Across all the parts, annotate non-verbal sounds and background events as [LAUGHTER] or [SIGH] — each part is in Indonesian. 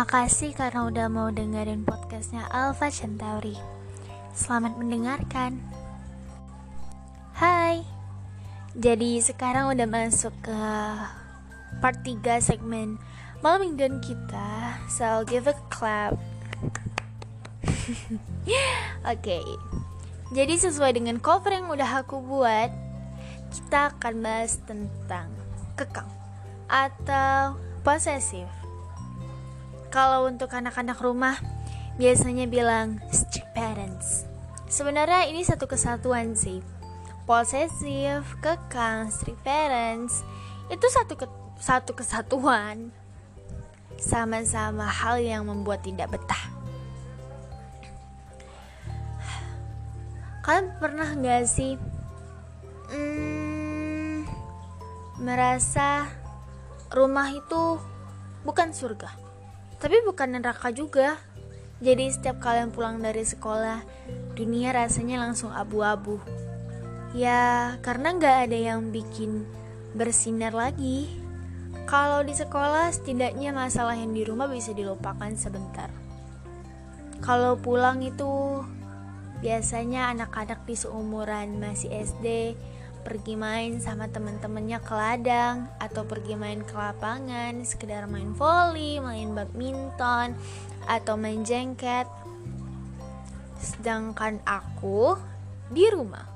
Makasih karena udah mau dengerin podcastnya Alpha Centauri. Selamat mendengarkan. Hai. Jadi sekarang udah masuk ke part 3 segmen malam mingguan kita. So give a clap. [LAUGHS] Oke. okay. Jadi sesuai dengan cover yang udah aku buat, kita akan bahas tentang kekang atau posesif. Kalau untuk anak-anak rumah biasanya bilang strict parents. Sebenarnya ini satu kesatuan sih. Posesif, kekang, strict parents itu satu ke satu kesatuan. Sama-sama hal yang membuat tidak betah. Kalian pernah nggak sih hmm, merasa rumah itu bukan surga? Tapi bukan neraka juga. Jadi setiap kalian pulang dari sekolah, dunia rasanya langsung abu-abu. Ya, karena nggak ada yang bikin bersinar lagi. Kalau di sekolah, setidaknya masalah yang di rumah bisa dilupakan sebentar. Kalau pulang itu biasanya anak-anak di seumuran masih SD pergi main sama teman-temannya ke ladang atau pergi main ke lapangan, sekedar main volley, main badminton atau main jengket. Sedangkan aku di rumah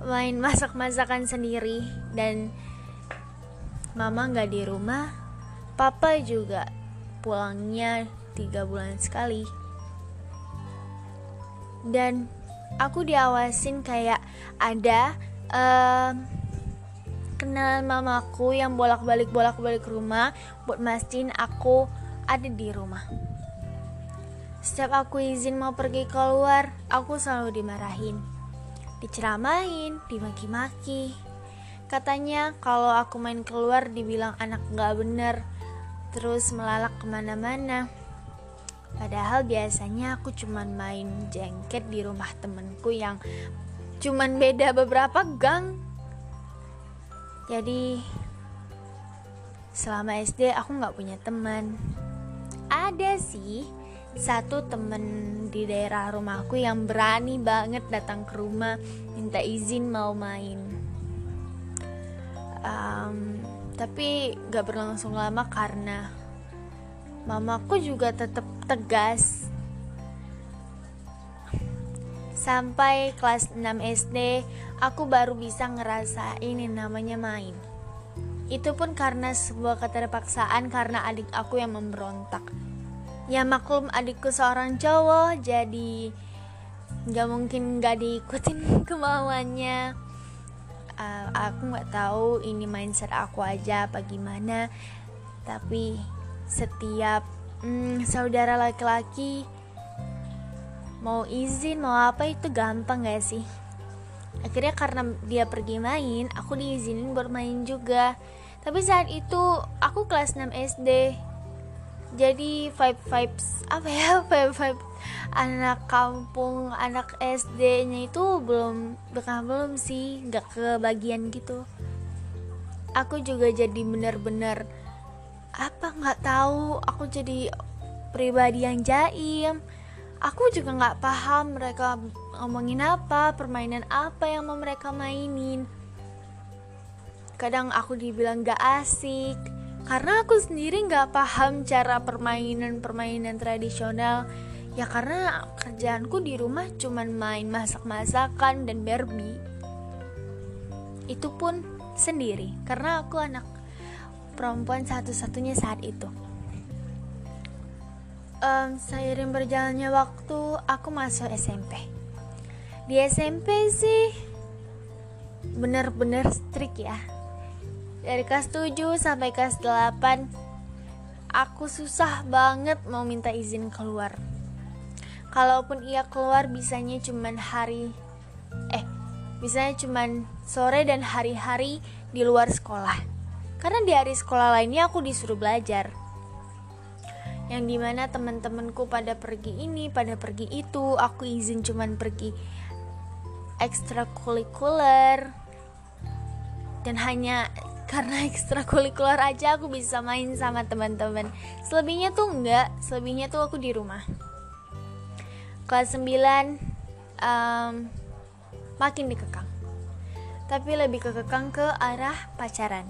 main masak-masakan sendiri dan mama nggak di rumah, papa juga pulangnya tiga bulan sekali. Dan aku diawasin kayak ada kenalan mamaku yang bolak-balik bolak-balik rumah buat mastiin aku ada di rumah. Setiap aku izin mau pergi keluar, aku selalu dimarahin, diceramahin, dimaki-maki. Katanya kalau aku main keluar dibilang anak gak bener, terus melalak ke mana-mana. Padahal biasanya aku cuman main jengket di rumah temenku yang cuman beda beberapa gang. Jadi selama SD aku nggak punya teman. Ada sih satu temen di daerah rumahku yang berani banget datang ke rumah minta izin mau main. Um, tapi gak berlangsung lama karena mamaku juga tetap tegas Sampai kelas 6 SD, aku baru bisa ngerasain yang namanya main. Itu pun karena sebuah keterpaksaan karena adik aku yang memberontak. Ya maklum adikku seorang cowok, jadi nggak mungkin nggak diikutin [LAUGHS] kemauannya. Uh, aku nggak tahu ini mindset aku aja apa gimana, tapi setiap mm, saudara laki-laki mau izin mau apa itu gampang gak sih? Akhirnya karena dia pergi main aku diizinin bermain juga. Tapi saat itu aku kelas 6 SD jadi vibe vibes apa ya [LAUGHS] vibe vibe anak kampung anak SD nya itu belum bukan belum sih nggak kebagian gitu. Aku juga jadi bener-bener apa nggak tahu. Aku jadi pribadi yang jaim aku juga nggak paham mereka ngomongin apa permainan apa yang mau mereka mainin. Kadang aku dibilang gak asik. Karena aku sendiri nggak paham cara permainan-permainan tradisional. Ya karena kerjaanku di rumah cuman main masak-masakan dan Barbie. Itu pun sendiri karena aku anak perempuan satu-satunya saat itu um, seiring berjalannya waktu aku masuk SMP di SMP sih bener-bener strict ya. Dari kelas 7 sampai kelas 8 aku susah banget mau minta izin keluar. Kalaupun ia keluar bisanya cuman hari eh bisanya cuman sore dan hari-hari di luar sekolah. Karena di hari sekolah lainnya aku disuruh belajar yang di mana teman-temanku pada pergi ini pada pergi itu aku izin cuman pergi ekstrakurikuler. Dan hanya karena [LAUGHS] ekstrakurikuler aja aku bisa main sama teman-teman. Selebihnya tuh enggak selebihnya tuh aku di rumah. Kelas 9 um, makin dikekang. Tapi lebih kekekang ke arah pacaran.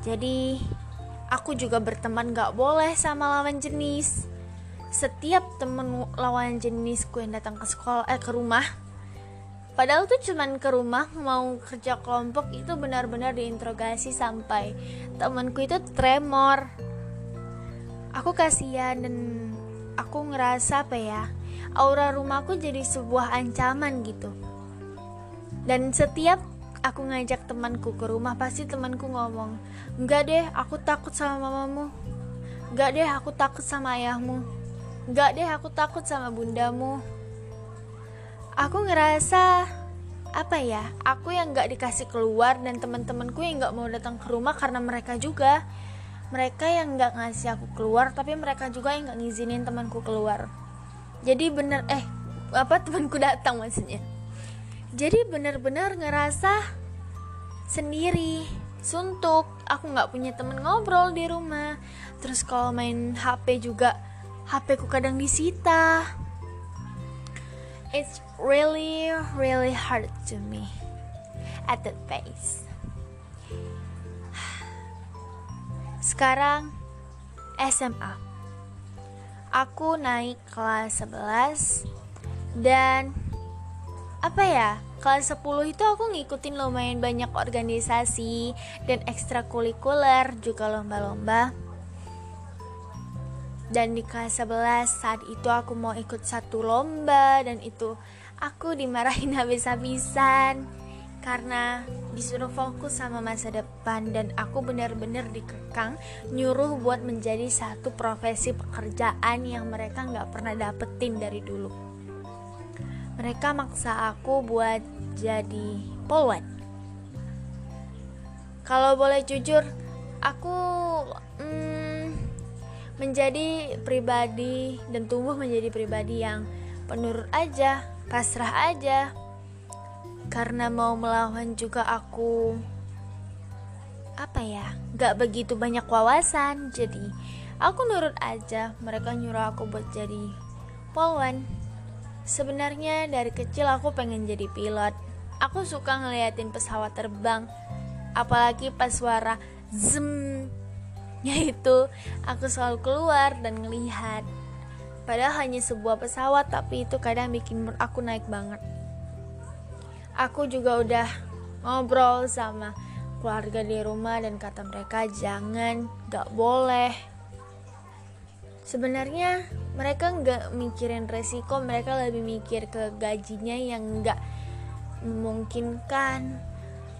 Jadi aku juga berteman gak boleh sama lawan jenis. Setiap temen lawan jenisku yang datang ke sekolah eh ke rumah. Padahal tuh cuman ke rumah mau kerja kelompok itu benar-benar diinterogasi sampai temanku itu tremor. Aku kasihan dan aku ngerasa apa ya aura rumahku jadi sebuah ancaman gitu. Dan setiap aku ngajak temanku ke rumah pasti temanku ngomong enggak deh aku takut sama mamamu. Enggak deh aku takut sama ayahmu. Enggak deh aku takut sama bundamu. Aku ngerasa apa ya aku yang nggak dikasih keluar dan teman-temanku yang nggak mau datang ke rumah karena mereka juga. Mereka yang nggak ngasih aku keluar tapi mereka juga yang nggak ngizinin temanku keluar. Jadi bener eh apa temanku datang maksudnya. Jadi bener-bener ngerasa sendiri. Suntuk aku nggak punya temen ngobrol di rumah. Terus kalau main HP juga HP ku kadang disita. It's really really hard to me at that pace. Sekarang SMA aku naik kelas 11 dan apa ya kelas 10 itu aku ngikutin lumayan banyak organisasi dan ekstrakurikuler juga lomba-lomba. Dan di kelas 11 saat itu aku mau ikut satu lomba dan itu aku dimarahin [LAUGHS] habis-habisan karena disuruh fokus sama masa depan dan aku benar-benar dikekang nyuruh buat menjadi satu profesi pekerjaan yang mereka nggak pernah dapetin dari dulu mereka maksa aku buat jadi polwan. Kalau boleh jujur, aku hmm, menjadi pribadi dan tumbuh menjadi pribadi yang penurut aja, pasrah aja. Karena mau melawan juga aku apa ya, gak begitu banyak wawasan. Jadi aku nurut aja. Mereka nyuruh aku buat jadi polwan. Sebenarnya dari kecil aku pengen jadi pilot. Aku suka ngeliatin pesawat terbang, apalagi pas suara zem [LAUGHS] yaitu aku selalu keluar dan ngelihat. Padahal hanya sebuah pesawat, tapi itu kadang bikin aku naik banget. Aku juga udah ngobrol sama keluarga di rumah dan kata mereka jangan, gak boleh. Sebenarnya mereka nggak mikirin resiko mereka lebih mikir ke gajinya yang nggak memungkinkan.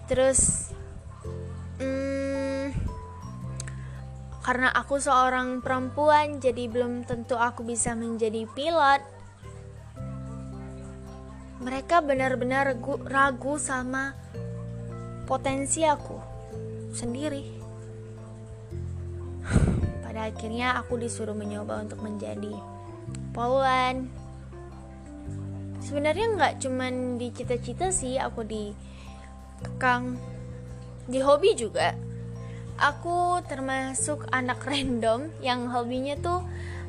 Terus hmm, karena aku seorang perempuan jadi belum tentu aku bisa menjadi pilot. Mereka benar-benar ragu, ragu sama potensi aku sendiri. [SIGHS] Pada akhirnya aku disuruh mencoba untuk menjadi poluan sebenarnya nggak cuman di cita-cita sih aku di kekang di hobi juga. Aku termasuk anak [LAUGHS] random yang hobinya tuh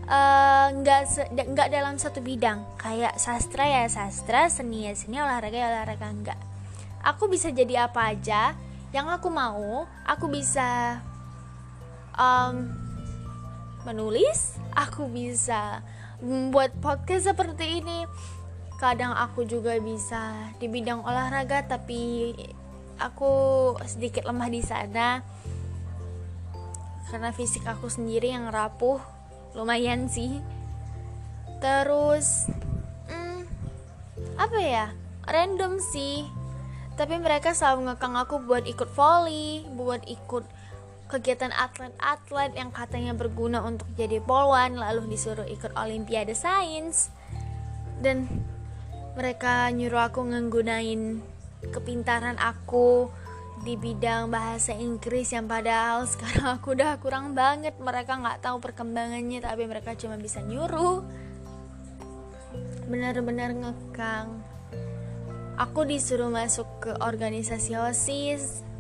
eh, nggak uh, nggak dalam satu bidang. Kayak sastra ya sastra seni ya seni olahraga ya olahraga enggak aku bisa jadi apa aja yang aku mau aku bisa um, menulis, aku bisa membuat podcast seperti ini. Kadang aku juga bisa di bidang olahraga tapi aku sedikit lemah di sana. Karena fisik aku sendiri yang rapuh, lumayan sih. Terus hmm, apa ya? Random sih. Tapi mereka selalu ngekang aku buat ikut volley, buat ikut kegiatan atlet-atlet yang katanya berguna untuk jadi polwan lalu disuruh ikut olimpiade sains. Dan mereka nyuruh aku nggunain kepintaran aku di bidang bahasa Inggris yang padahal [LAUGHS] sekarang aku udah kurang banget. Mereka nggak tahu perkembangannya tapi mereka cuma bisa nyuruh. Benar-benar ngekang. Aku disuruh masuk ke organisasi osis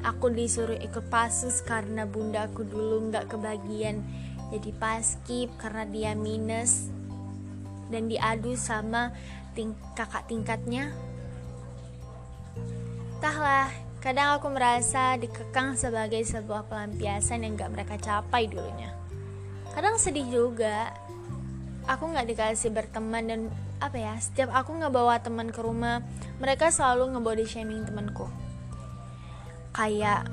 aku disuruh ikut pasus karena bunda aku dulu nggak kebagian. Jadi paskip karena dia minus. Dan diadu sama ting kakak tingkatnya. Entahlah kadang aku merasa dikekang sebagai sebuah pelampiasan yang gak mereka capai dulunya. Kadang sedih juga. Aku nggak dikasih berteman dan apa ya setiap aku ngebawa teman ke rumah mereka selalu ngebody shaming temanku kayak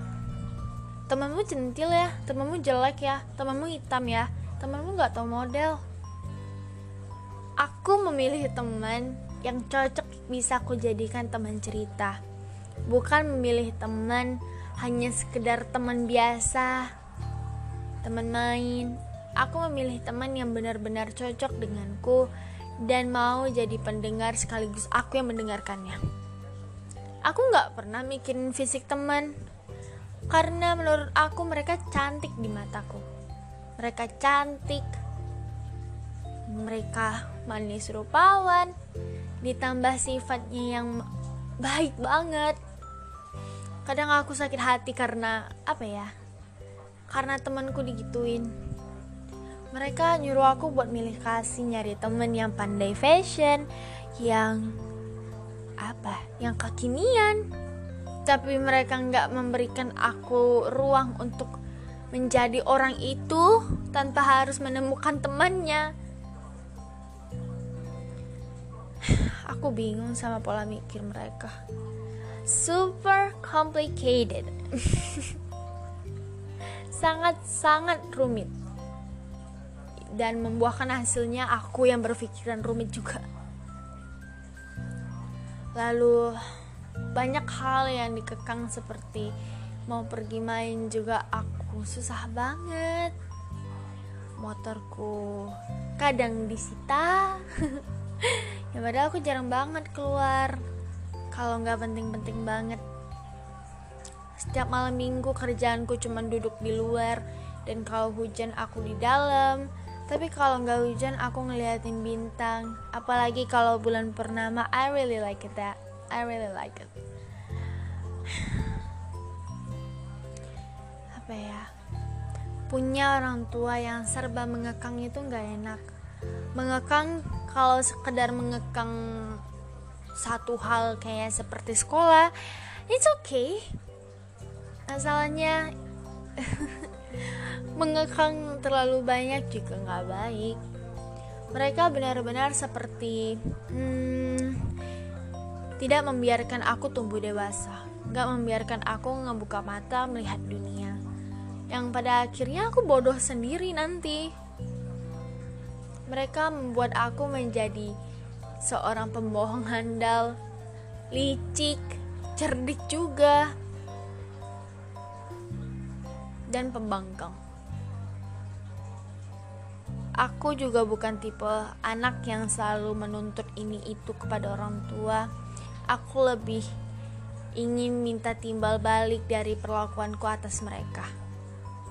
temanmu centil ya temanmu jelek ya temanmu hitam ya temanmu nggak tahu model. Aku memilih teman yang cocok bisa aku jadikan teman cerita. Bukan memilih teman hanya sekedar teman biasa teman main. Aku memilih teman yang benar-benar cocok denganku dan mau jadi pendengar sekaligus aku yang mendengarkannya aku nggak pernah mikirin fisik teman. Karena menurut aku mereka cantik di mataku. Mereka cantik. Mereka manis rupawan. Ditambah sifatnya yang baik banget. Kadang aku sakit hati karena apa ya karena temanku digituin. Mereka nyuruh aku buat milih kasih nyari temen yang pandai fashion yang apa? Yang kekinian. Tapi mereka nggak memberikan aku ruang untuk menjadi orang itu tanpa harus menemukan temannya. Aku bingung sama pola mikir mereka. Super complicated. [LAUGHS] Sangat-sangat rumit. Dan membuahkan hasilnya aku yang berpikiran rumit juga lalu banyak hal yang dikekang seperti mau pergi main juga aku susah banget. Motorku kadang disita. [LAUGHS] Ya padahal aku jarang banget keluar. Kalau nggak penting-penting banget. Setiap malam minggu kerjaanku cuma duduk di luar. Dan kalau hujan aku di dalam tapi kalau nggak hujan aku ngeliatin bintang. Apalagi kalau bulan purnama I really like it that. I really like it. [SIGHS] Apa ya? Punya orang tua yang serba mengekang itu nggak enak. Mengekang kalau sekedar mengekang satu hal kayak seperti sekolah it's okay. Masalahnya [LAUGHS] mengekang terlalu banyak juga nggak baik. Mereka benar-benar seperti hmm, tidak membiarkan aku tumbuh dewasa nggak membiarkan aku ngebuka mata melihat dunia. Yang pada akhirnya aku bodoh sendiri nanti. Mereka membuat aku menjadi seorang pembohong handal licik cerdik juga dan pembangkang Aku juga bukan tipe anak yang selalu menuntut ini itu kepada orang tua. Aku lebih ingin minta timbal balik dari perlakuanku atas mereka.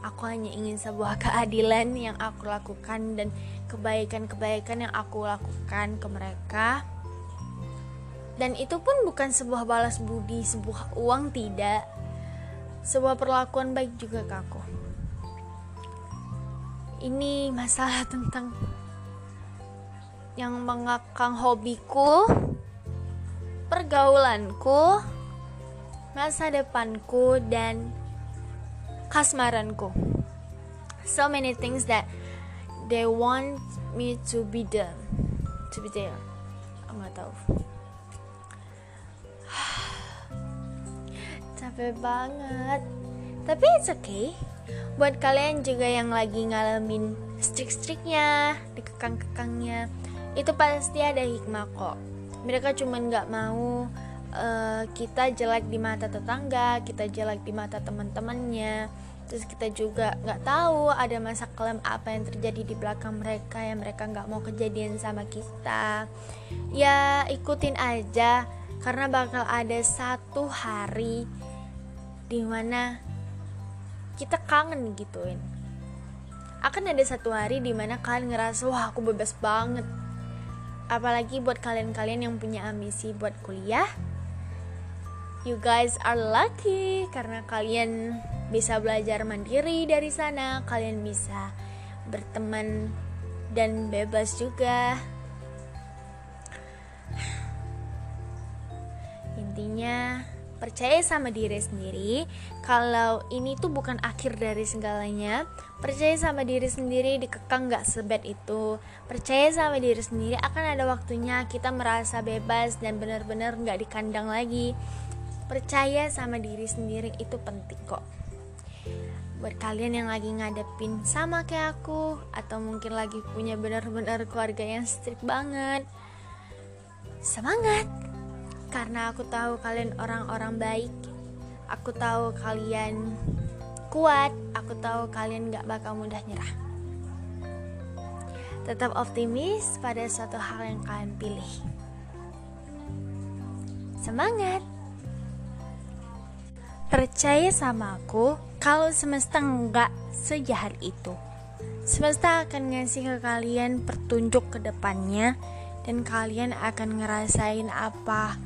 Aku hanya ingin sebuah [LAUGHS] keadilan yang aku lakukan dan kebaikan-kebaikan yang aku lakukan ke mereka. Dan itu pun bukan sebuah balas budi, sebuah uang tidak. Sebuah perlakuan baik juga ke aku ini masalah tentang yang mengakang hobiku, pergaulanku, masa depanku, dan kasmaranku. So many things that they want me to be done, to be there. Aku nggak tahu. [SIGHS] Capek banget. Tapi it's okay. Buat kalian juga yang lagi ngalamin strik-striknya dikekang-kekangnya itu pasti ada hikmah kok. Mereka cuman nggak mau uh, kita jelek di mata tetangga kita jelek di mata teman-temannya. Terus kita juga nggak tahu ada masa kelam apa yang terjadi di belakang mereka yang mereka nggak mau kejadian sama kita. Ya ikutin aja karena bakal ada satu hari di mana kita kangen gituin akan ada satu hari di mana kalian ngerasa wah aku bebas banget. Apalagi buat kalian-kalian yang punya ambisi buat kuliah. You guys are lucky karena kalian bisa belajar mandiri dari sana kalian bisa berteman dan bebas juga. Intinya percaya sama diri sendiri kalau ini tuh bukan akhir dari segalanya percaya sama diri sendiri dikekang gak sebet itu. Percaya sama diri sendiri akan ada waktunya kita merasa bebas dan benar-benar gak dikandang lagi. Percaya sama diri sendiri itu penting kok. Buat kalian yang lagi ngadepin sama kayak aku atau mungkin lagi punya benar-benar keluarga yang strict banget semangat karena aku tahu kalian orang-orang baik. Aku tahu kalian kuat. Aku tahu kalian gak bakal mudah nyerah. Tetap optimis pada suatu hal yang kalian pilih. Semangat! Percaya sama aku kalau semesta nggak sejahat itu. Semesta akan ngasih ke kalian petunjuk ke depannya dan kalian akan ngerasain apa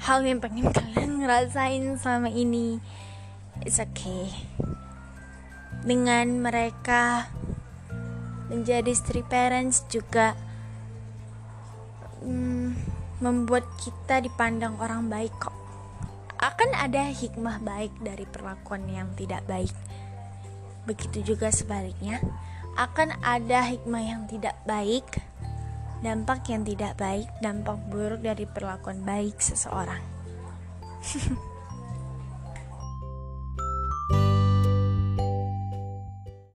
hal yang pengen kalian ngerasain selama ini. It's okay. Dengan mereka menjadi stri parents juga hmm, membuat kita dipandang orang baik kok. Akan ada hikmah baik dari perlakuan yang tidak baik. Begitu juga sebaliknya. Akan ada hikmah yang tidak baik dampak yang tidak baik, dampak buruk dari perlakuan baik seseorang. [LAUGHS]